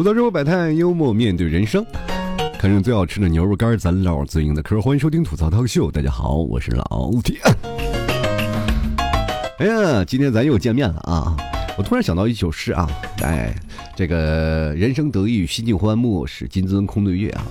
吐槽生活百态，幽默面对人生，看上最好吃的牛肉干，咱唠最硬的嗑。欢迎收听吐槽涛秀，大家好，我是老铁。哎呀，今天咱又见面了啊！我突然想到一首诗啊，哎，这个人生得意须尽欢，莫使金樽空对月啊。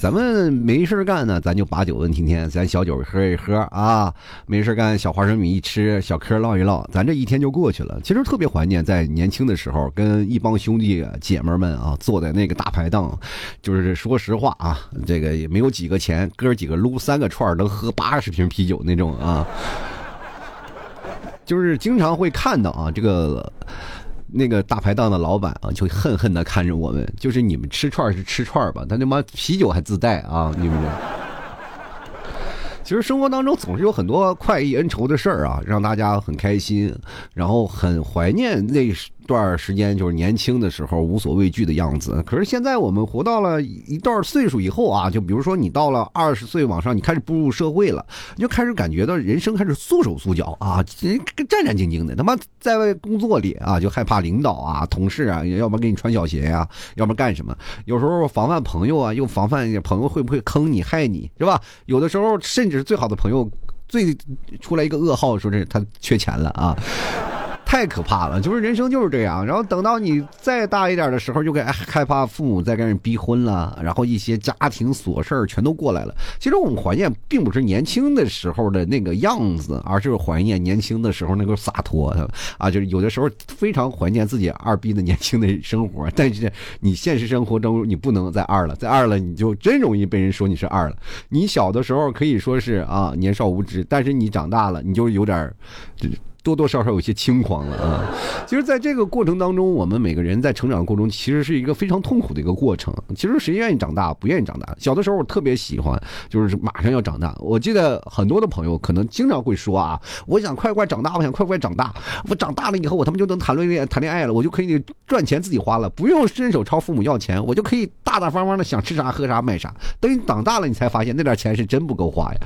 咱们没事干呢，咱就把酒问青天，咱小酒喝一喝啊，没事干，小花生米一吃，小嗑唠一唠，咱这一天就过去了。其实特别怀念在年轻的时候，跟一帮兄弟姐妹们啊，坐在那个大排档，就是说实话啊，这个也没有几个钱，哥几个撸三个串能喝八十瓶啤酒那种啊，就是经常会看到啊，这个。那个大排档的老板啊，就恨恨的看着我们，就是你们吃串是吃串吧，他他妈啤酒还自带啊，你们。其实生活当中总是有很多快意恩仇的事儿啊，让大家很开心，然后很怀念那段时间，就是年轻的时候无所畏惧的样子。可是现在我们活到了一段岁数以后啊，就比如说你到了二十岁往上，你开始步入社会了，你就开始感觉到人生开始束手束脚啊，战战兢兢的。他妈在外工作里啊，就害怕领导啊、同事啊，要不然给你穿小鞋呀，要不然干什么？有时候防范朋友啊，又防范朋友会不会坑你、害你，是吧？有的时候甚至是。最好的朋友，最出来一个噩耗，说是他缺钱了啊。太可怕了，就是人生就是这样。然后等到你再大一点的时候，就该害怕父母再给人逼婚了，然后一些家庭琐事儿全都过来了。其实我们怀念并不是年轻的时候的那个样子，而是怀念年轻的时候那个洒脱啊。就是有的时候非常怀念自己二逼的年轻的生活，但是你现实生活中你不能再二了，再二了你就真容易被人说你是二了。你小的时候可以说是啊年少无知，但是你长大了，你就有点多多少少有些轻狂了啊！其实，在这个过程当中，我们每个人在成长过程中，其实是一个非常痛苦的一个过程。其实，谁愿意长大？不愿意长大。小的时候，我特别喜欢，就是马上要长大。我记得很多的朋友可能经常会说啊：“我想快快长大，我想快快长大。我长大了以后，我他妈就能谈论恋谈恋爱了，我就可以赚钱自己花了，不用伸手朝父母要钱，我就可以大大方方的想吃啥喝啥买啥。等你长大了，你才发现那点钱是真不够花呀。”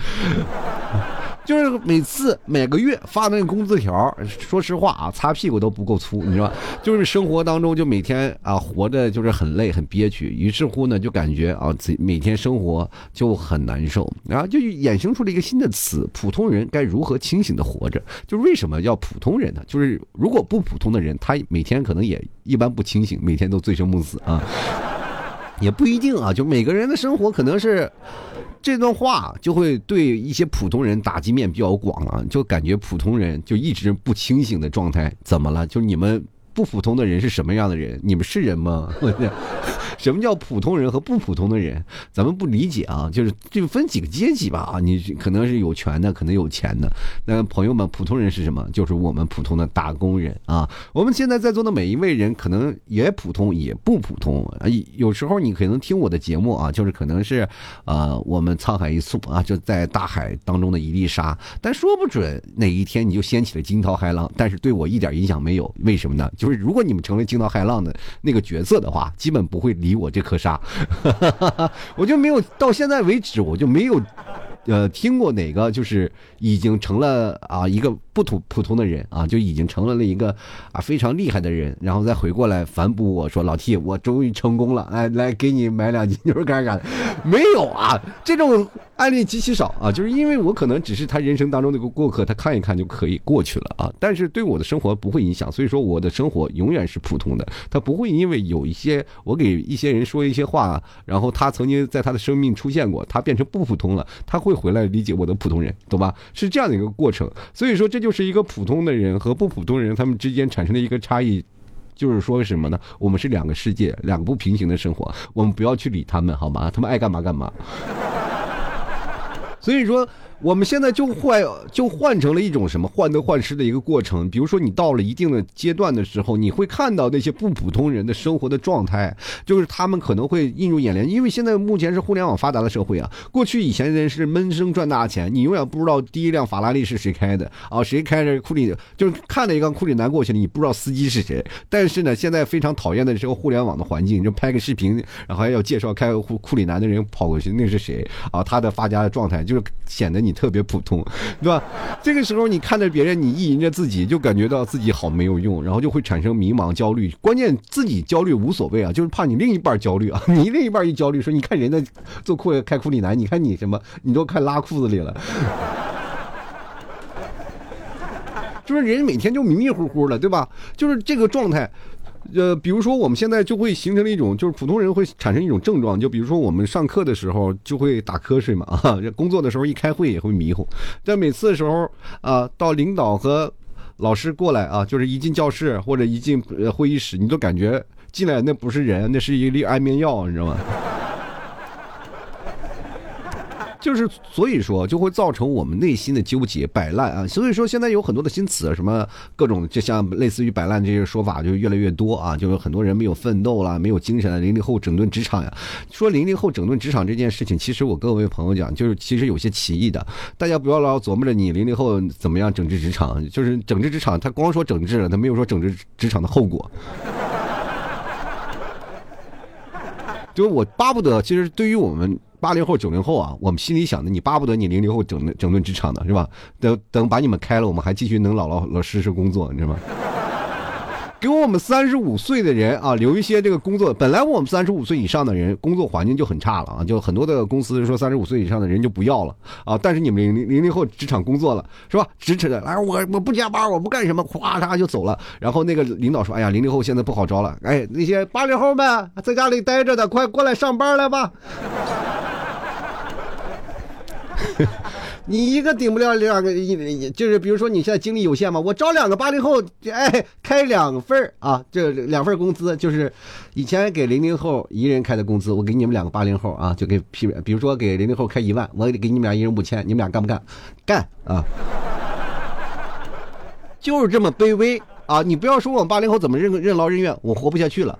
就是每次每个月发的那个工资条，说实话啊，擦屁股都不够粗，你知道吧就是生活当中就每天啊活着就是很累很憋屈，于是乎呢就感觉啊每天生活就很难受，然后就衍生出了一个新的词：普通人该如何清醒的活着？就是为什么要普通人呢？就是如果不普通的人，他每天可能也一般不清醒，每天都醉生梦死啊，也不一定啊，就每个人的生活可能是。这段话就会对一些普通人打击面比较广啊，就感觉普通人就一直不清醒的状态，怎么了？就你们。不普通的人是什么样的人？你们是人吗？我 什么叫普通人和不普通的人？咱们不理解啊，就是就分几个阶级吧啊，你可能是有权的，可能有钱的。那朋友们，普通人是什么？就是我们普通的打工人啊。我们现在在座的每一位人，可能也普通，也不普通啊。有时候你可能听我的节目啊，就是可能是，呃，我们沧海一粟啊，就在大海当中的一粒沙，但说不准哪一天你就掀起了惊涛骇浪，但是对我一点影响没有。为什么呢？就是如果你们成为惊涛骇浪的那个角色的话，基本不会理我这颗沙，我就没有到现在为止，我就没有。呃，听过哪个就是已经成了啊一个不普普通的人啊，就已经成了了一个啊非常厉害的人，然后再回过来反哺我说老 T，我终于成功了，来，来给你买两斤牛肉干干，没有啊，这种案例极其少啊，就是因为我可能只是他人生当中的一个过客，他看一看就可以过去了啊，但是对我的生活不会影响，所以说我的生活永远是普通的，他不会因为有一些我给一些人说一些话，然后他曾经在他的生命出现过，他变成不普通了，他会。回来理解我的普通人，懂吧？是这样的一个过程，所以说这就是一个普通的人和不普通人他们之间产生的一个差异，就是说什么呢？我们是两个世界，两个不平行的生活，我们不要去理他们，好吗？他们爱干嘛干嘛。所以说。我们现在就换就换成了一种什么患得患失的一个过程。比如说，你到了一定的阶段的时候，你会看到那些不普通人的生活的状态，就是他们可能会映入眼帘。因为现在目前是互联网发达的社会啊。过去以前人是闷声赚大钱，你永远不知道第一辆法拉利是谁开的啊，谁开着库里，就是看着一辆库里南过去了，你不知道司机是谁。但是呢，现在非常讨厌的这个互联网的环境，就拍个视频，然后要介绍开库库里南的人跑过去，那是谁啊？他的发家的状态就就显得。你特别普通，对吧？这个时候你看着别人，你意淫着自己，就感觉到自己好没有用，然后就会产生迷茫、焦虑。关键自己焦虑无所谓啊，就是怕你另一半焦虑啊。你另一半一焦虑，说你看人家做裤开库里南，你看你什么，你都快拉裤子里了。就是人每天就迷迷糊糊的，对吧？就是这个状态。呃，比如说我们现在就会形成了一种，就是普通人会产生一种症状，就比如说我们上课的时候就会打瞌睡嘛，啊，工作的时候一开会也会迷糊。但每次的时候啊，到领导和老师过来啊，就是一进教室或者一进会议室，你都感觉进来那不是人，那是一粒安眠药，你知道吗？就是所以说，就会造成我们内心的纠结摆烂啊。所以说，现在有很多的新词，什么各种，就像类似于摆烂这些说法，就越来越多啊。就有很多人没有奋斗了，没有精神了。零零后整顿职场呀，说零零后整顿职场这件事情，其实我各位朋友讲，就是其实有些歧义的。大家不要老琢磨着你零零后怎么样整治职场，就是整治职场，他光说整治了，他没有说整治职场的后果。就是我巴不得，其实对于我们。八零后、九零后啊，我们心里想的，你巴不得你零零后整整顿职场的是吧？等等，把你们开了，我们还继续能老老老实实工作，你知道吗？给我们三十五岁的人啊，留一些这个工作。本来我们三十五岁以上的人工作环境就很差了啊，就很多的公司说三十五岁以上的人就不要了啊。但是你们零零零零后职场工作了是吧？支持的，来我我不加班，我不干什么，咵嚓就走了。然后那个领导说：“哎呀，零零后现在不好招了，哎，那些八零后们在家里待着的，快过来上班来吧。” 你一个顶不了两个，就是比如说你现在精力有限嘛，我招两个八零后，哎，开两份啊，这两份工资就是以前给零零后一人开的工资，我给你们两个八零后啊，就给批，比如说给零零后开一万，我给你们俩一人五千，你们俩干不干？干啊！就是这么卑微啊！你不要说我们八零后怎么任任劳任怨，我活不下去了，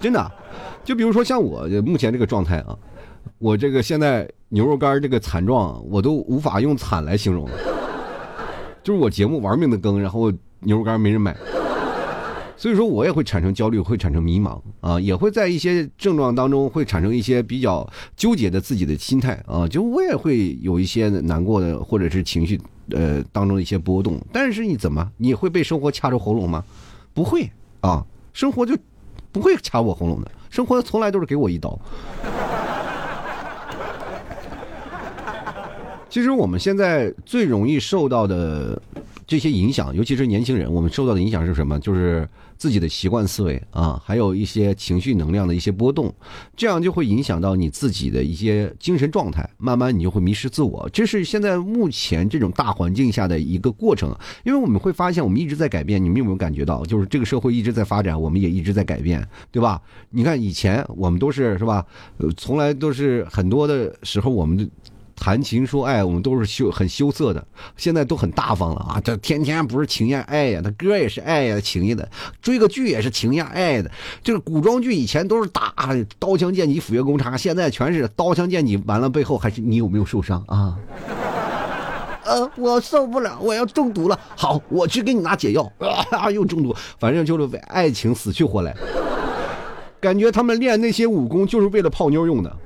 真的。就比如说像我目前这个状态啊。我这个现在牛肉干这个惨状，我都无法用惨来形容了。就是我节目玩命的更，然后牛肉干没人买，所以说我也会产生焦虑，会产生迷茫啊，也会在一些症状当中会产生一些比较纠结的自己的心态啊，就我也会有一些难过的或者是情绪呃当中的一些波动。但是你怎么你会被生活掐住喉咙吗？不会啊，生活就不会掐我喉咙的，生活从来都是给我一刀。其实我们现在最容易受到的这些影响，尤其是年轻人，我们受到的影响是什么？就是自己的习惯思维啊，还有一些情绪能量的一些波动，这样就会影响到你自己的一些精神状态，慢慢你就会迷失自我。这是现在目前这种大环境下的一个过程，因为我们会发现我们一直在改变，你们有没有感觉到？就是这个社会一直在发展，我们也一直在改变，对吧？你看以前我们都是是吧？从来都是很多的时候我们。谈情说爱，我们都是羞很羞涩的，现在都很大方了啊！这天天不是情呀爱呀，他歌也是爱呀情呀的，追个剧也是情呀爱的。这个古装剧以前都是打刀枪剑戟斧钺钩叉，现在全是刀枪剑戟，完了背后还是你有没有受伤啊？呃，我受不了，我要中毒了。好，我去给你拿解药啊！又中毒，反正就是为爱情死去活来，感觉他们练那些武功就是为了泡妞用的。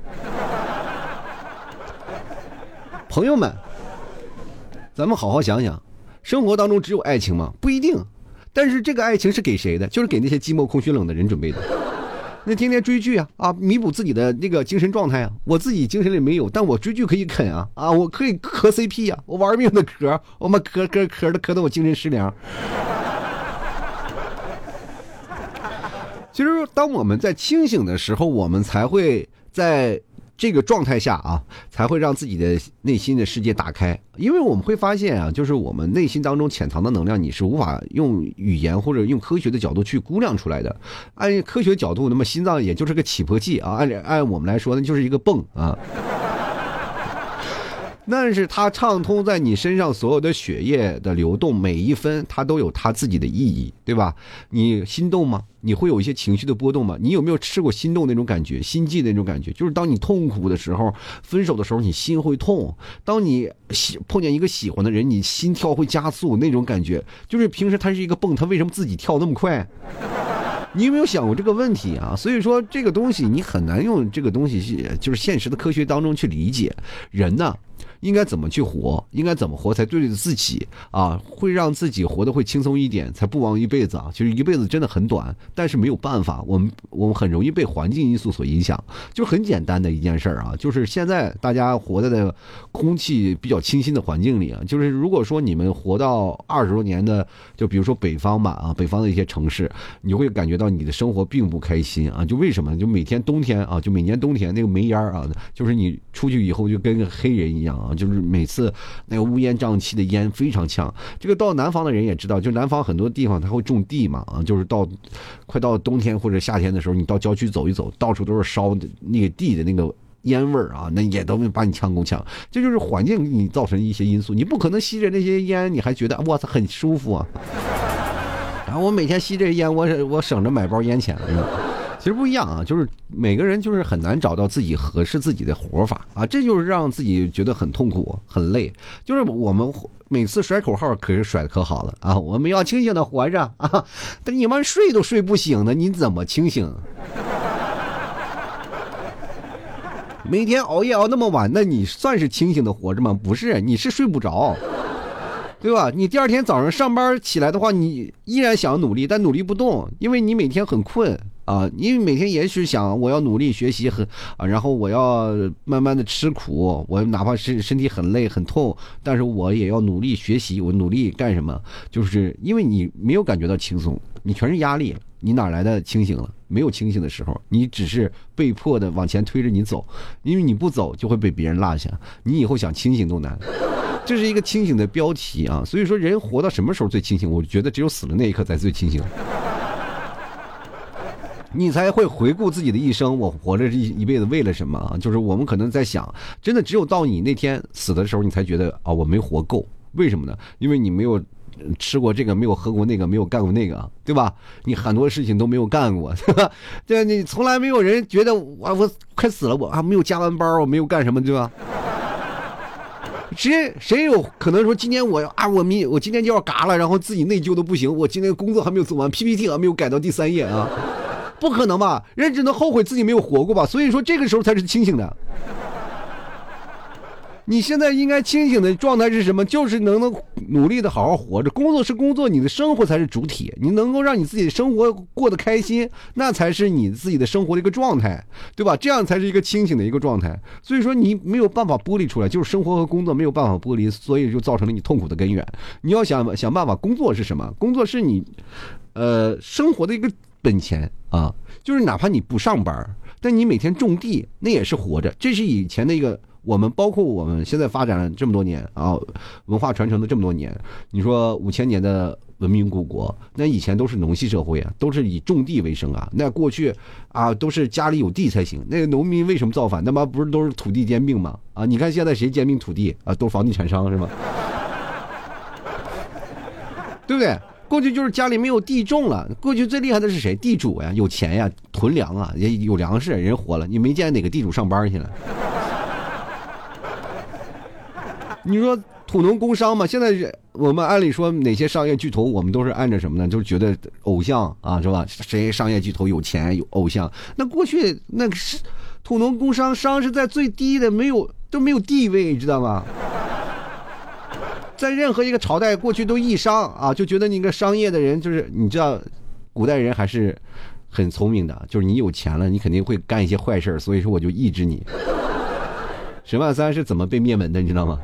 朋友们，咱们好好想想，生活当中只有爱情吗？不一定。但是这个爱情是给谁的？就是给那些寂寞、空虚、冷的人准备的。那天天追剧啊啊，弥补自己的那个精神状态啊。我自己精神里没有，但我追剧可以啃啊啊，我可以磕 CP 呀，我玩命的磕，我妈磕磕磕的磕的我精神食粮。其实，当我们在清醒的时候，我们才会在。这个状态下啊，才会让自己的内心的世界打开。因为我们会发现啊，就是我们内心当中潜藏的能量，你是无法用语言或者用科学的角度去估量出来的。按科学角度，那么心脏也就是个起搏器啊，按按我们来说，那就是一个泵啊。但是它畅通在你身上所有的血液的流动，每一分它都有它自己的意义，对吧？你心动吗？你会有一些情绪的波动吗？你有没有吃过心动那种感觉？心悸那种感觉，就是当你痛苦的时候，分手的时候，你心会痛；当你喜碰见一个喜欢的人，你心跳会加速，那种感觉，就是平时它是一个泵，它为什么自己跳那么快？你有没有想过这个问题啊？所以说这个东西你很难用这个东西就是现实的科学当中去理解人呢。应该怎么去活？应该怎么活才对得自己啊？会让自己活得会轻松一点，才不枉一辈子啊！其实一辈子真的很短，但是没有办法，我们我们很容易被环境因素所影响。就很简单的一件事儿啊，就是现在大家活在的空气比较清新的环境里啊。就是如果说你们活到二十多年的，就比如说北方吧啊，北方的一些城市，你会感觉到你的生活并不开心啊。就为什么？就每天冬天啊，就每年冬天那个煤烟啊，就是你出去以后就跟个黑人一样啊。就是每次那个乌烟瘴气的烟非常呛。这个到南方的人也知道，就南方很多地方他会种地嘛啊，就是到快到冬天或者夏天的时候，你到郊区走一走，到处都是烧的那个地的那个烟味儿啊，那也都把你呛够呛。这就是环境给你造成一些因素，你不可能吸着那些烟，你还觉得我操很舒服啊。然后我每天吸这烟，我我省着买包烟钱了。其实不一样啊，就是每个人就是很难找到自己合适自己的活法啊，这就是让自己觉得很痛苦、很累。就是我们每次甩口号可是甩的可好了啊，我们要清醒的活着啊，但你们睡都睡不醒的，你怎么清醒？每天熬夜熬那么晚，那你算是清醒的活着吗？不是，你是睡不着，对吧？你第二天早上上班起来的话，你依然想努力，但努力不动，因为你每天很困。啊，因为每天也许想我要努力学习很啊，然后我要慢慢的吃苦，我哪怕是身体很累很痛，但是我也要努力学习，我努力干什么？就是因为你没有感觉到轻松，你全是压力，你哪来的清醒了？没有清醒的时候，你只是被迫的往前推着你走，因为你不走就会被别人落下，你以后想清醒都难。这是一个清醒的标题啊，所以说人活到什么时候最清醒？我觉得只有死的那一刻才最清醒。你才会回顾自己的一生，我活着一一辈子为了什么？就是我们可能在想，真的只有到你那天死的时候，你才觉得啊，我没活够。为什么呢？因为你没有吃过这个，没有喝过那个，没有干过那个，对吧？你很多事情都没有干过，对吧？对，你从来没有人觉得我我快死了，我还没有加完班，我没有干什么，对吧？谁谁有可能说今天我啊，我明我今天就要嘎了，然后自己内疚的不行，我今天工作还没有做完，PPT 还没有改到第三页啊？不可能吧？人只能后悔自己没有活过吧？所以说这个时候才是清醒的。你现在应该清醒的状态是什么？就是能能努力的好好活着。工作是工作，你的生活才是主体。你能够让你自己的生活过得开心，那才是你自己的生活的一个状态，对吧？这样才是一个清醒的一个状态。所以说你没有办法剥离出来，就是生活和工作没有办法剥离，所以就造成了你痛苦的根源。你要想想办法，工作是什么？工作是你，呃，生活的一个。本钱啊，就是哪怕你不上班，但你每天种地，那也是活着。这是以前的一个我们，包括我们现在发展了这么多年啊，文化传承的这么多年。你说五千年的文明古国，那以前都是农系社会啊，都是以种地为生啊。那过去啊，都是家里有地才行。那个农民为什么造反？他妈不是都是土地兼并吗？啊，你看现在谁兼并土地啊？都是房地产商是吗？对不对？过去就是家里没有地种了，过去最厉害的是谁？地主呀，有钱呀，囤粮啊，也有粮食，人活了。你没见哪个地主上班去了？你说土农工商嘛？现在我们按理说哪些商业巨头，我们都是按着什么呢？就是觉得偶像啊，是吧？谁商业巨头有钱有偶像？那过去那个是土农工商商是在最低的，没有都没有地位，你知道吗？在任何一个朝代，过去都义商啊，就觉得你个商业的人就是你知道，古代人还是很聪明的，就是你有钱了，你肯定会干一些坏事所以说我就抑制你。沈万三是怎么被灭门的，你知道吗？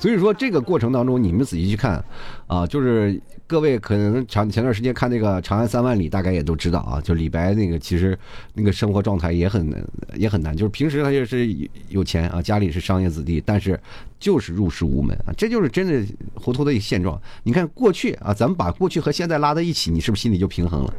所以说这个过程当中，你们仔细去看，啊，就是各位可能前前段时间看那个《长安三万里》，大概也都知道啊，就李白那个其实那个生活状态也很也很难，就是平时他就是有钱啊，家里是商业子弟，但是就是入世无门啊，这就是真的糊涂的一个现状。你看过去啊，咱们把过去和现在拉在一起，你是不是心里就平衡了？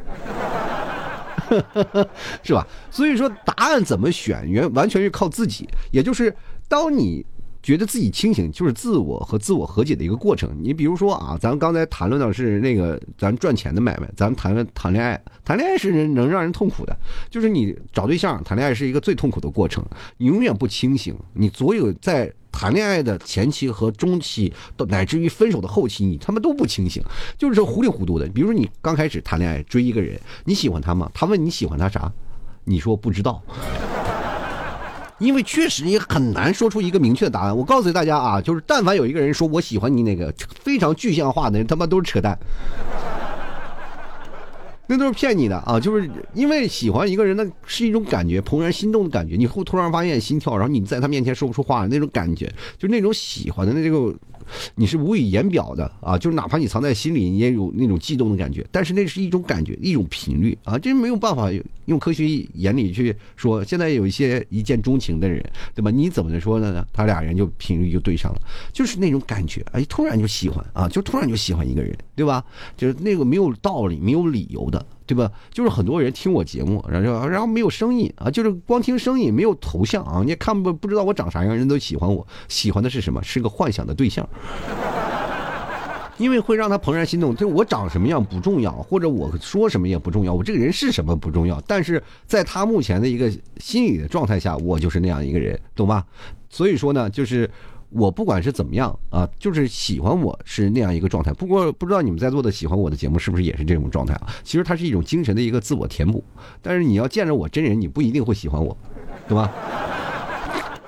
是吧？所以说答案怎么选，原完全是靠自己，也就是当你。觉得自己清醒，就是自我和自我和解的一个过程。你比如说啊，咱刚才谈论的是那个咱赚钱的买卖，咱们谈谈恋爱，谈恋爱是人能让人痛苦的，就是你找对象谈恋爱是一个最痛苦的过程，你永远不清醒，你所有在谈恋爱的前期和中期，到乃至于分手的后期，你他妈都不清醒，就是糊里糊涂的。比如说你刚开始谈恋爱追一个人，你喜欢他吗？他问你喜欢他啥，你说不知道。因为确实也很难说出一个明确的答案。我告诉大家啊，就是但凡有一个人说我喜欢你，那个非常具象化的人，他妈都是扯淡。那都是骗你的啊！就是因为喜欢一个人，那是一种感觉，怦然心动的感觉。你会突然发现心跳，然后你在他面前说不出话，那种感觉，就那种喜欢的那这个。你是无以言表的啊，就是哪怕你藏在心里，你也有那种悸动的感觉。但是那是一种感觉，一种频率啊，这没有办法用科学眼里去说。现在有一些一见钟情的人，对吧？你怎么说呢？他俩人就频率就对上了，就是那种感觉，哎，突然就喜欢啊，就突然就喜欢一个人，对吧？就是那个没有道理、没有理由的。对吧？就是很多人听我节目，然后然后没有声音啊，就是光听声音，没有头像啊，你也看不不知道我长啥样，人都喜欢我，喜欢的是什么？是个幻想的对象，因为会让他怦然心动。就我长什么样不重要，或者我说什么也不重要，我这个人是什么不重要，但是在他目前的一个心理的状态下，我就是那样一个人，懂吧？所以说呢，就是。我不管是怎么样啊，就是喜欢我是那样一个状态。不过不知道你们在座的喜欢我的节目是不是也是这种状态啊？其实它是一种精神的一个自我填补。但是你要见着我真人，你不一定会喜欢我，对吧？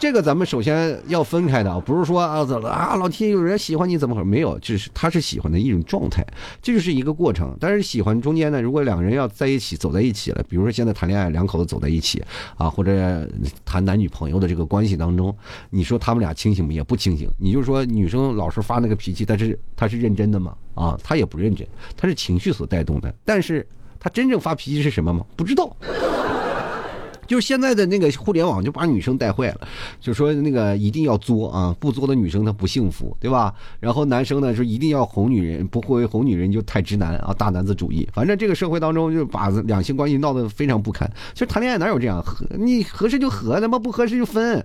这个咱们首先要分开的，不是说啊怎么啊老天有人喜欢你怎么回事？没有，就是他是喜欢的一种状态，这就是一个过程。但是喜欢中间呢，如果两个人要在一起走在一起了，比如说现在谈恋爱，两口子走在一起啊，或者谈男女朋友的这个关系当中，你说他们俩清醒吗？也不清醒。你就说女生老是发那个脾气，但是她是认真的吗？啊，她也不认真，她是情绪所带动的。但是她真正发脾气是什么吗？不知道。就是现在的那个互联网就把女生带坏了，就说那个一定要作啊，不作的女生她不幸福，对吧？然后男生呢说一定要哄女人，不会哄女人就太直男啊，大男子主义。反正这个社会当中就把两性关系闹得非常不堪。其实谈恋爱哪有这样合？你合适就合，他妈不合适就分。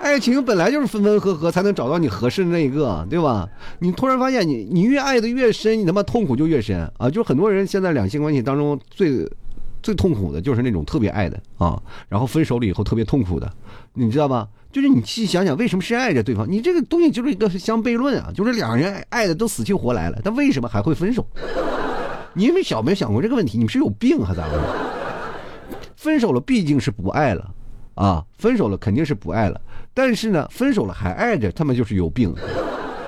爱情本来就是分分合合才能找到你合适的那一个，对吧？你突然发现你你越爱的越深，你他妈痛苦就越深啊！就很多人现在两性关系当中最。最痛苦的就是那种特别爱的啊，然后分手了以后特别痛苦的，你知道吧？就是你细想想，为什么是爱着对方？你这个东西就是一个相悖论啊！就是两人爱的都死去活来了，但为什么还会分手？你们想没想过这个问题？你们是有病还是咋回事？分手了毕竟是不爱了啊，分手了肯定是不爱了，但是呢，分手了还爱着，他们就是有病。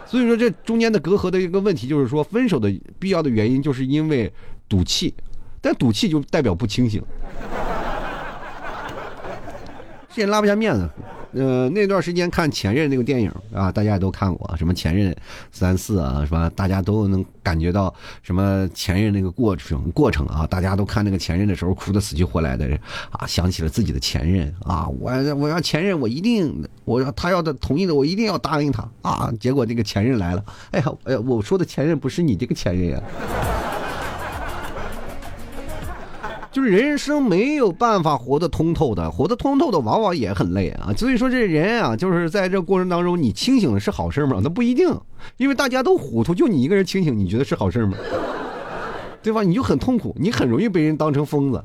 所以说这中间的隔阂的一个问题，就是说分手的必要的原因，就是因为赌气。但赌气就代表不清醒，这也拉不下面子。呃，那段时间看《前任》那个电影啊，大家也都看过，什么《前任三四》啊，是吧？大家都能感觉到什么前任那个过程过程啊，大家都看那个前任的时候哭得死去活来的啊，想起了自己的前任啊，我我要前任，我一定我要他要的同意的，我一定要答应他啊。结果那个前任来了，哎呀哎呀，我说的前任不是你这个前任呀。就是人生没有办法活得通透的，活得通透的往往也很累啊。所以说这人啊，就是在这过程当中，你清醒了是好事吗？那不一定，因为大家都糊涂，就你一个人清醒，你觉得是好事吗？对吧？你就很痛苦，你很容易被人当成疯子。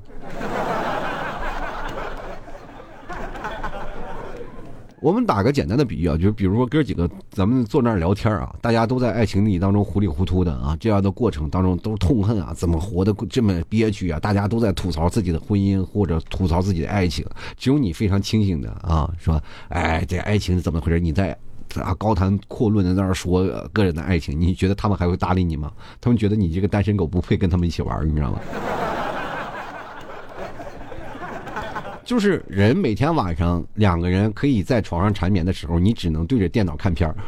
我们打个简单的比喻啊，就比如说哥几个，咱们坐那儿聊天啊，大家都在爱情里当中糊里糊涂的啊，这样的过程当中都痛恨啊，怎么活得这么憋屈啊？大家都在吐槽自己的婚姻或者吐槽自己的爱情，只有你非常清醒的啊，说，哎，这爱情是怎么回事？你在啊高谈阔论的在那儿说个人的爱情，你觉得他们还会搭理你吗？他们觉得你这个单身狗不配跟他们一起玩，你知道吗？就是人每天晚上两个人可以在床上缠绵的时候，你只能对着电脑看片儿。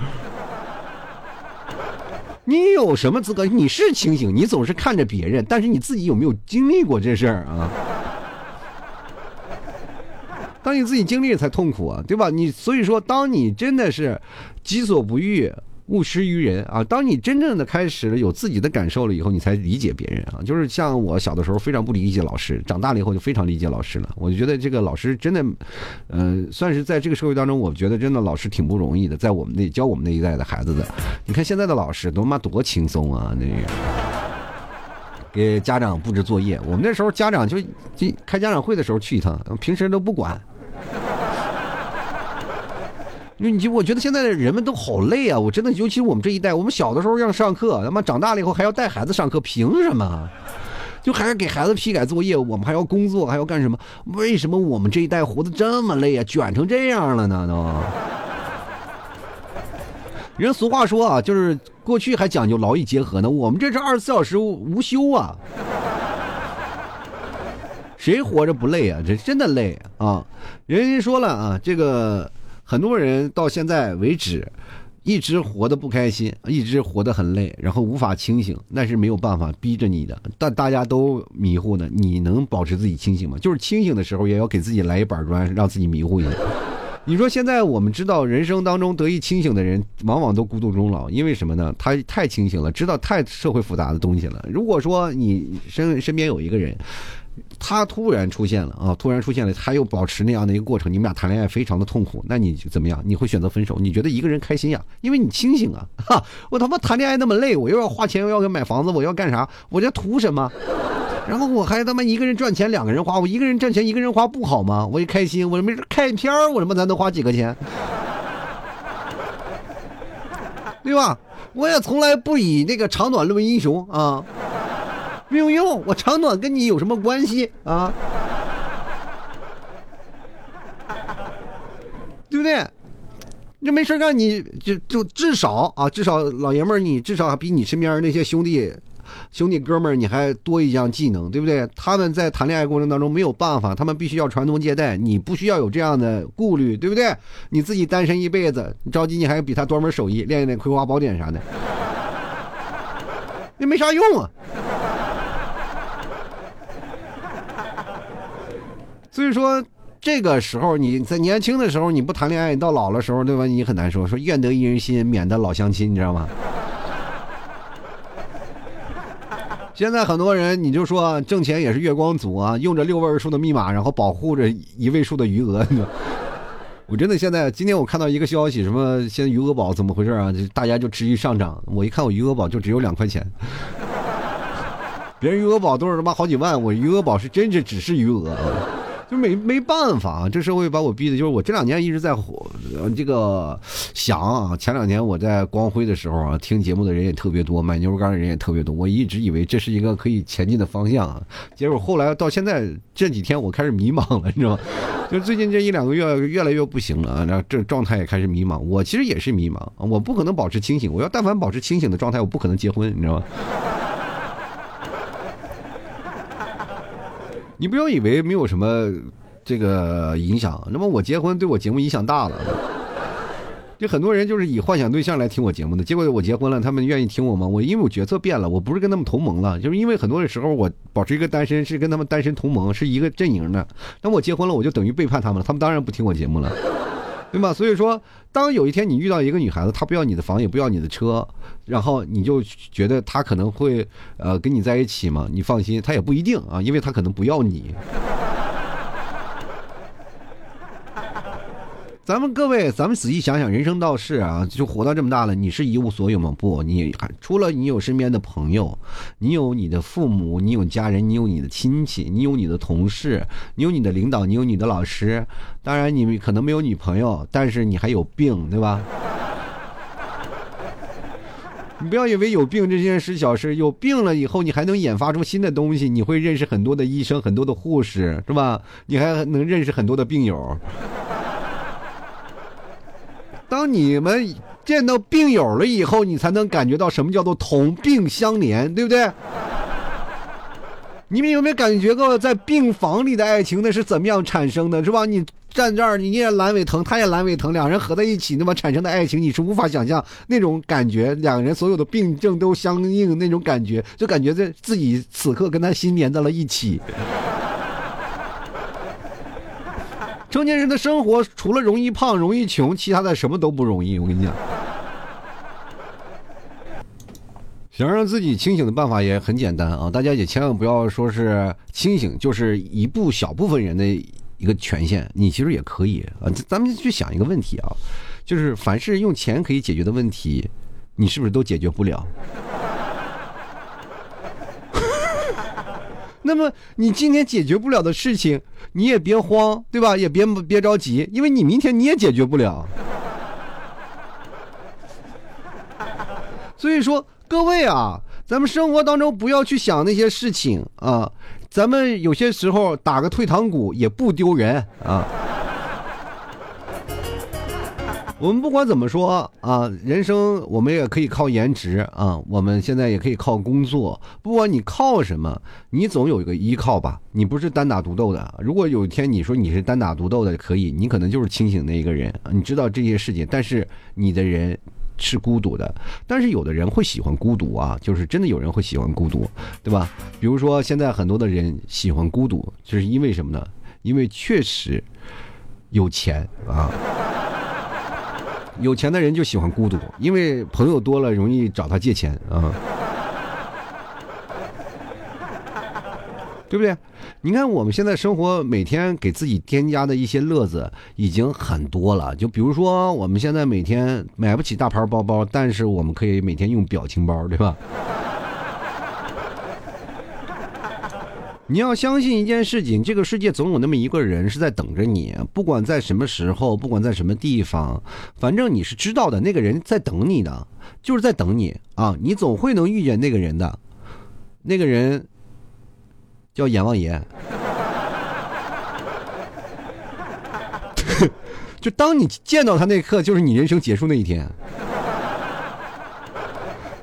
你有什么资格？你是清醒，你总是看着别人，但是你自己有没有经历过这事儿啊？当你自己经历才痛苦啊，对吧？你所以说，当你真的是己所不欲。勿施于人啊！当你真正的开始了有自己的感受了以后，你才理解别人啊。就是像我小的时候非常不理解老师，长大了以后就非常理解老师了。我就觉得这个老师真的，呃，算是在这个社会当中，我觉得真的老师挺不容易的，在我们那教我们那一代的孩子的。你看现在的老师都妈多轻松啊！那个给家长布置作业，我们那时候家长就就开家长会的时候去一趟，平时都不管。你你我觉得现在的人们都好累啊！我真的，尤其我们这一代，我们小的时候让上课，他妈长大了以后还要带孩子上课，凭什么？就还要给孩子批改作业，我们还要工作，还要干什么？为什么我们这一代活得这么累啊？卷成这样了呢？都。人俗话说啊，就是过去还讲究劳逸结合呢，我们这是二十四小时无休啊。谁活着不累啊？这真的累啊！人家说了啊，这个很多人到现在为止，一直活得不开心，一直活得很累，然后无法清醒，那是没有办法逼着你的。但大家都迷糊呢，你能保持自己清醒吗？就是清醒的时候，也要给自己来一板砖，让自己迷糊一下。你说现在我们知道，人生当中得以清醒的人，往往都孤独终老，因为什么呢？他太清醒了，知道太社会复杂的东西了。如果说你身身边有一个人，他突然出现了啊，突然出现了，他又保持那样的一个过程，你们俩谈恋爱非常的痛苦，那你怎么样？你会选择分手？你觉得一个人开心呀？因为你清醒啊！哈，我他妈谈恋爱那么累，我又要花钱，又要给买房子，我要干啥？我这图什么？然后我还他妈一个人赚钱，两个人花，我一个人赚钱，一个人花不好吗？我也开心，我没事看片儿，我他妈咱能花几个钱？对吧？我也从来不以那个长短论英雄啊，没有用，我长短跟你有什么关系啊？对不对？这没事干，你就就至少啊，至少老爷们儿，你至少比你身边那些兄弟。兄弟哥们儿，你还多一项技能，对不对？他们在谈恋爱过程当中没有办法，他们必须要传宗接代，你不需要有这样的顾虑，对不对？你自己单身一辈子，你着急你还比他多门手艺，练一练葵花宝典啥的，那没啥用啊。所以说，这个时候你在年轻的时候你不谈恋爱，你到老了时候，对吧？你很难说，说愿得一人心，免得老相亲，你知道吗？现在很多人，你就说挣钱也是月光族啊，用着六位数的密码，然后保护着一位数的余额。我真的现在，今天我看到一个消息，什么现在余额宝怎么回事啊？大家就持续上涨。我一看，我余额宝就只有两块钱，别人余额宝都是他妈好几万，我余额宝是真是只是余额。就没没办法，这社会把我逼的，就是我这两年一直在火，这个想啊，前两年我在光辉的时候啊，听节目的人也特别多，买牛肉干的人也特别多，我一直以为这是一个可以前进的方向啊，结果后来到现在这几天我开始迷茫了，你知道吗？就最近这一两个月越来越不行了，然后这状态也开始迷茫，我其实也是迷茫，我不可能保持清醒，我要但凡保持清醒的状态，我不可能结婚，你知道吗？你不要以为没有什么这个影响，那么我结婚对我节目影响大了。就很多人就是以幻想对象来听我节目的，结果我结婚了，他们愿意听我吗？我因为我角色变了，我不是跟他们同盟了，就是因为很多的时候我保持一个单身，是跟他们单身同盟，是一个阵营的。那我结婚了，我就等于背叛他们了，他们当然不听我节目了。对吧？所以说，当有一天你遇到一个女孩子，她不要你的房，也不要你的车，然后你就觉得她可能会呃跟你在一起嘛？你放心，她也不一定啊，因为她可能不要你。咱们各位，咱们仔细想想，人生到世啊，就活到这么大了，你是一无所有吗？不，你除了你有身边的朋友，你有你的父母，你有家人，你有你的亲戚，你有你的同事，你有你的领导，你有你的老师。当然，你们可能没有女朋友，但是你还有病，对吧？你不要以为有病这件事小事，有病了以后，你还能研发出新的东西，你会认识很多的医生，很多的护士，是吧？你还能认识很多的病友。当你们见到病友了以后，你才能感觉到什么叫做同病相怜，对不对？你们有没有感觉过在病房里的爱情那是怎么样产生的，是吧？你站这儿，你也阑尾疼，他也阑尾疼，两人合在一起，那么产生的爱情，你是无法想象那种感觉。两人所有的病症都相应，那种感觉，就感觉在自己此刻跟他心连在了一起。成年人的生活除了容易胖、容易穷，其他的什么都不容易。我跟你讲，想让自己清醒的办法也很简单啊！大家也千万不要说是清醒，就是一部小部分人的一个权限。你其实也可以啊！咱们去想一个问题啊，就是凡是用钱可以解决的问题，你是不是都解决不了？那么你今天解决不了的事情，你也别慌对吧？也别别着急因为你明天你也解决不了。所以说各位啊咱们生活当中不要去想那些事情啊咱们有些时候打个退堂鼓也不丢人啊。我们不管怎么说啊，人生我们也可以靠颜值啊，我们现在也可以靠工作。不管你靠什么，你总有一个依靠吧。你不是单打独斗的。如果有一天你说你是单打独斗的，可以，你可能就是清醒的一个人，你知道这些事情，但是你的人是孤独的。但是有的人会喜欢孤独啊，就是真的有人会喜欢孤独，对吧？比如说现在很多的人喜欢孤独，就是因为什么呢？因为确实有钱啊。有钱的人就喜欢孤独，因为朋友多了容易找他借钱啊，对不对？你看我们现在生活每天给自己添加的一些乐子已经很多了，就比如说我们现在每天买不起大牌包包，但是我们可以每天用表情包，对吧？你要相信一件事情，这个世界总有那么一个人是在等着你，不管在什么时候，不管在什么地方，反正你是知道的，那个人在等你的，就是在等你啊！你总会能遇见那个人的，那个人叫阎王爷，就当你见到他那刻，就是你人生结束那一天。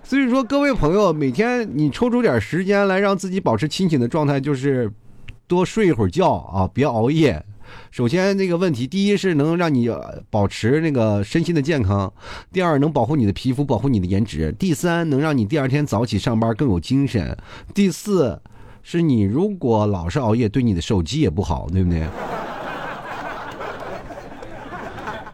所以说，各位朋友，每天你抽出点时间来，让自己保持清醒的状态，就是多睡一会儿觉啊，别熬夜。首先，那个问题，第一是能让你保持那个身心的健康；第二，能保护你的皮肤，保护你的颜值；第三，能让你第二天早起上班更有精神；第四，是你如果老是熬夜，对你的手机也不好，对不对？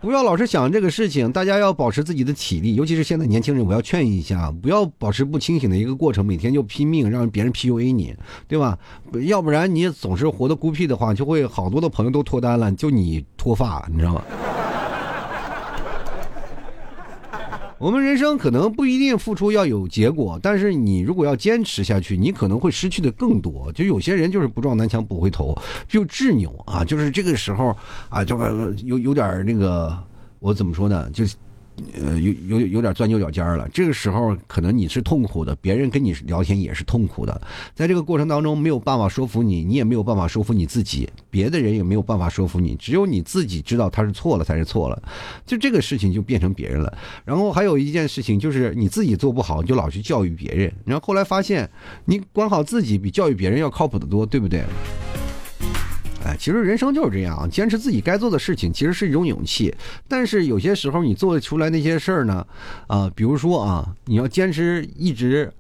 不要老是想这个事情，大家要保持自己的体力，尤其是现在年轻人，我要劝一下，不要保持不清醒的一个过程，每天就拼命让别人 PUA 你，对吧？要不然你总是活得孤僻的话，就会好多的朋友都脱单了，就你脱发，你知道吗？我们人生可能不一定付出要有结果，但是你如果要坚持下去，你可能会失去的更多。就有些人就是不撞南墙不回头，就执拗啊，就是这个时候啊，就有有点那个，我怎么说呢？就。呃，有有有点钻牛角尖了。这个时候，可能你是痛苦的，别人跟你聊天也是痛苦的。在这个过程当中，没有办法说服你，你也没有办法说服你自己，别的人也没有办法说服你，只有你自己知道他是错了才是错了。就这个事情就变成别人了。然后还有一件事情就是你自己做不好，就老去教育别人。然后后来发现，你管好自己比教育别人要靠谱的多，对不对？其实人生就是这样，坚持自己该做的事情，其实是一种勇气。但是有些时候你做出来那些事儿呢，啊，比如说啊，你要坚持一直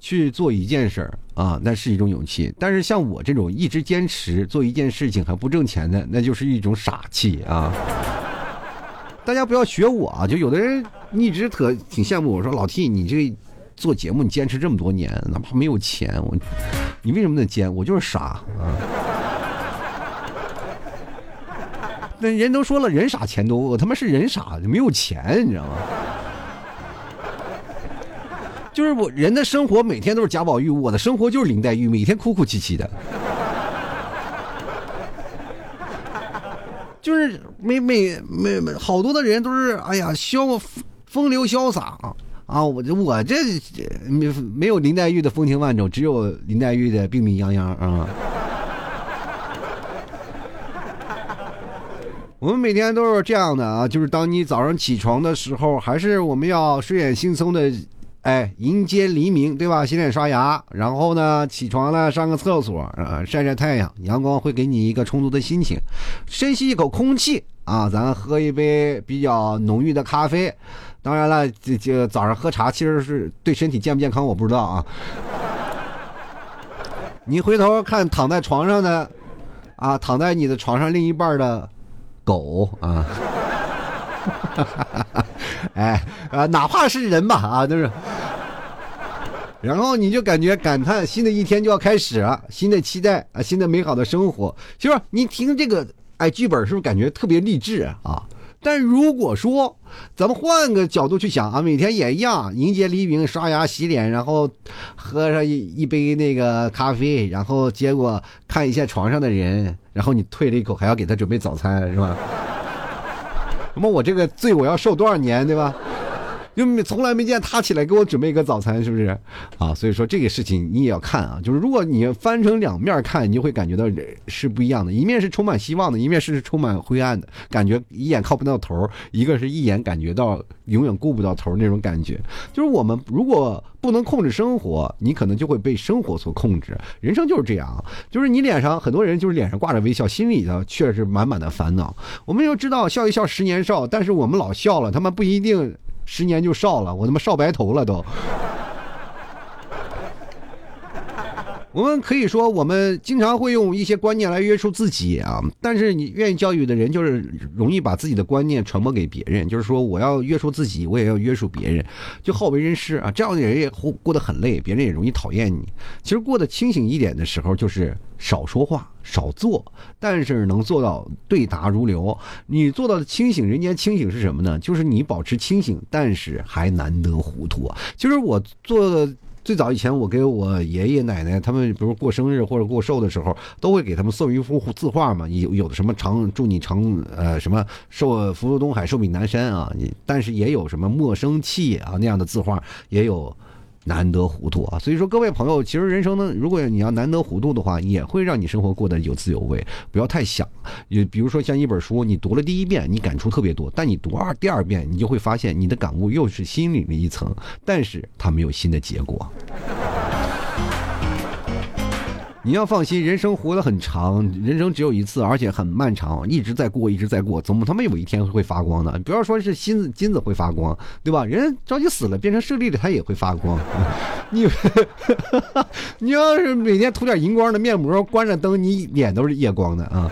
去做一件事儿啊，那是一种勇气。但是像我这种一直坚持做一件事情还不挣钱的，那就是一种傻气啊！大家不要学我啊！就有的人一直特挺羡慕我说老 T，你这做节目你坚持这么多年，哪怕没有钱，我你为什么得坚？我就是傻啊！那人都说了，人傻钱多，我他妈是人傻，没有钱，你知道吗？就是我人的生活每天都是贾宝玉，我的生活就是林黛玉，每天哭哭啼啼的，就是每每每每好多的人都是哎呀潇风流潇洒啊，我这我这没没有林黛玉的风情万种，只有林黛玉的病病殃殃啊。我们每天都是这样的啊，就是当你早上起床的时候，还是我们要睡眼惺忪的，哎，迎接黎明，对吧？洗脸刷牙，然后呢，起床了上个厕所啊，晒晒太阳，阳光会给你一个充足的心情，深吸一口空气啊，咱喝一杯比较浓郁的咖啡。当然了，这这早上喝茶其实是对身体健不健康我不知道啊。你回头看躺在床上的，啊，躺在你的床上另一半的。狗啊，哎啊，哪怕是人吧啊，就是。然后你就感觉感叹，新的一天就要开始了，新的期待啊，新的美好的生活。就是你听这个哎剧本，是不是感觉特别励志啊？但如果说咱们换个角度去想啊，每天也一样，迎接黎明，刷牙洗脸，然后喝上一一杯那个咖啡，然后结果看一下床上的人，然后你退了一口，还要给他准备早餐，是吧？那么我这个罪我要受多少年，对吧？就从来没见他起来给我准备一个早餐，是不是？啊，所以说这个事情你也要看啊，就是如果你翻成两面看，你就会感觉到是不一样的，一面是充满希望的，一面是充满灰暗的，感觉一眼看不到头，一个是一眼感觉到永远顾不到头那种感觉。就是我们如果不能控制生活，你可能就会被生活所控制。人生就是这样，就是你脸上很多人就是脸上挂着微笑，心里头却是满满的烦恼。我们又知道笑一笑十年少，但是我们老笑了，他们不一定十年就少了，我他妈少白头了都。我们可以说，我们经常会用一些观念来约束自己啊，但是你愿意教育的人，就是容易把自己的观念传播给别人。就是说，我要约束自己，我也要约束别人，就好为人师啊。这样的人也过过得很累，别人也容易讨厌你。其实过得清醒一点的时候，就是少说话，少做，但是能做到对答如流。你做到的清醒，人间清醒是什么呢？就是你保持清醒，但是还难得糊涂。就是我做。最早以前，我给我爷爷奶奶他们，比如过生日或者过寿的时候，都会给他们送一幅字画嘛。有有的什么长祝你长呃什么寿福如东海寿比南山啊，但是也有什么莫生气啊那样的字画，也有。难得糊涂啊！所以说，各位朋友，其实人生呢，如果你要难得糊涂的话，也会让你生活过得有滋有味。不要太想，也比如说像一本书，你读了第一遍，你感触特别多，但你读二第二遍，你就会发现你的感悟又是心里的一层，但是它没有新的结果。你要放心，人生活得很长，人生只有一次，而且很漫长，一直在过，一直在过，总他妈有一天会发光的？不要说是金子，金子会发光，对吧？人着急死了，变成舍利了，他也会发光。你，你要是每天涂点荧光的面膜，关着灯，你脸都是夜光的啊。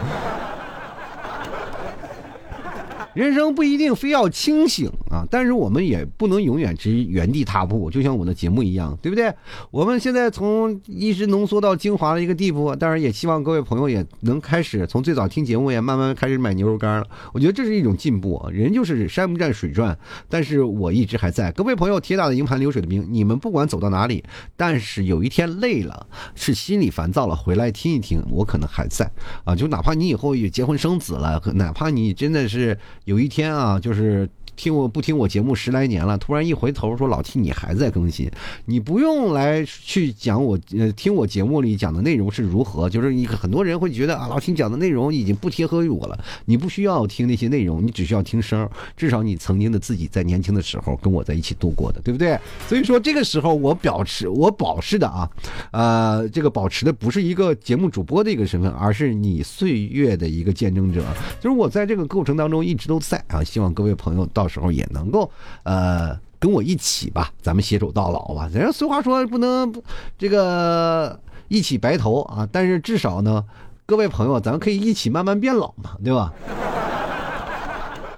人生不一定非要清醒啊，但是我们也不能永远只原地踏步，就像我的节目一样，对不对？我们现在从一直浓缩到精华的一个地步，当然也希望各位朋友也能开始从最早听节目，也慢慢开始买牛肉干了。我觉得这是一种进步啊。人就是山不转水转，但是我一直还在。各位朋友，铁打的营盘流水的兵，你们不管走到哪里，但是有一天累了，是心里烦躁了，回来听一听，我可能还在啊。就哪怕你以后也结婚生子了，哪怕你真的是。有一天啊，就是。听我不听我节目十来年了，突然一回头说老 T 你还在更新，你不用来去讲我呃听我节目里讲的内容是如何，就是你很多人会觉得啊老 T 讲的内容已经不贴合于我了，你不需要听那些内容，你只需要听声，至少你曾经的自己在年轻的时候跟我在一起度过的，对不对？所以说这个时候我表示我保持的啊，呃这个保持的不是一个节目主播的一个身份，而是你岁月的一个见证者，就是我在这个过程当中一直都在啊，希望各位朋友到。时候也能够，呃，跟我一起吧，咱们携手到老吧。人家俗话说不能这个一起白头啊，但是至少呢，各位朋友，咱们可以一起慢慢变老嘛，对吧？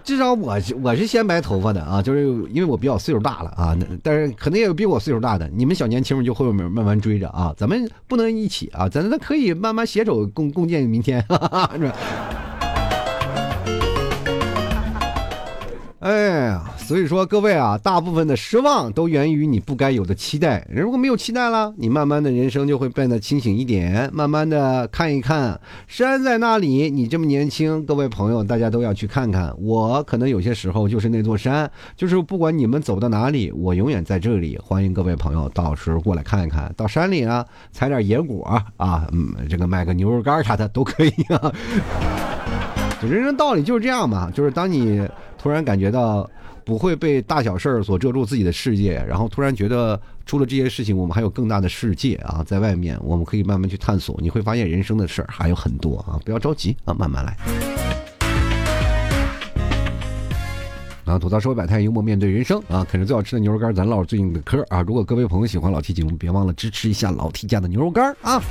至少我我是先白头发的啊，就是因为我比较岁数大了啊，但是可能也有比我岁数大的，你们小年轻们就会慢慢追着啊，咱们不能一起啊，咱咱可以慢慢携手共共建明天，是吧？哎呀，所以说各位啊，大部分的失望都源于你不该有的期待。如果没有期待了，你慢慢的人生就会变得清醒一点，慢慢的看一看山在那里。你这么年轻，各位朋友，大家都要去看看。我可能有些时候就是那座山，就是不管你们走到哪里，我永远在这里。欢迎各位朋友到时候过来看一看。到山里啊，采点野果啊，嗯，这个卖个牛肉干啥的都可以啊。人生道理就是这样嘛，就是当你。突然感觉到不会被大小事儿所遮住自己的世界，然后突然觉得除了这些事情，我们还有更大的世界啊，在外面我们可以慢慢去探索。你会发现人生的事儿还有很多啊，不要着急啊，慢慢来。啊，吐槽社会百态，幽默面对人生啊，啃着最好吃的牛肉干，咱唠最近的嗑啊。如果各位朋友喜欢老 T 节目，别忘了支持一下老 T 家的牛肉干啊。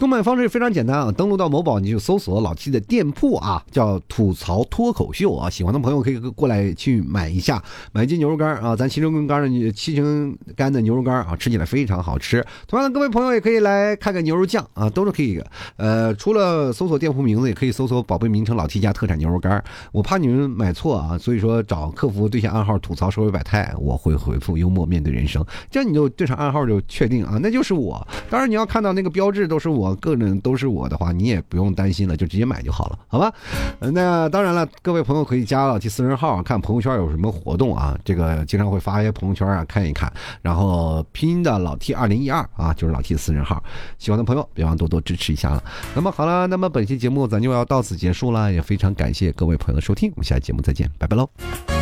购买方式非常简单啊，登录到某宝你就搜索老七的店铺啊，叫吐槽脱口秀啊，喜欢的朋友可以过来去买一下，买一斤牛肉干啊，咱七成干的七成干的牛肉干啊，吃起来非常好吃。同样的，各位朋友也可以来看看牛肉酱啊，都是可以。呃，除了搜索店铺名字，也可以搜索宝贝名称老七家特产牛肉干。我怕你们买错啊，所以说找客服对象暗号吐槽社会百态，我会回复幽默面对人生，这样你就对上暗号就确定啊，那就是我。当然你要看到那个标志都是我。个人都是我的话，你也不用担心了，就直接买就好了，好吧？那当然了，各位朋友可以加老 T 私人号，看朋友圈有什么活动啊，这个经常会发一些朋友圈啊，看一看。然后拼的老 T 二零一二啊，就是老 T 私人号，喜欢的朋友别忘多多支持一下了。那么好了，那么本期节目咱就要到此结束了，也非常感谢各位朋友的收听，我们下期节目再见，拜拜喽。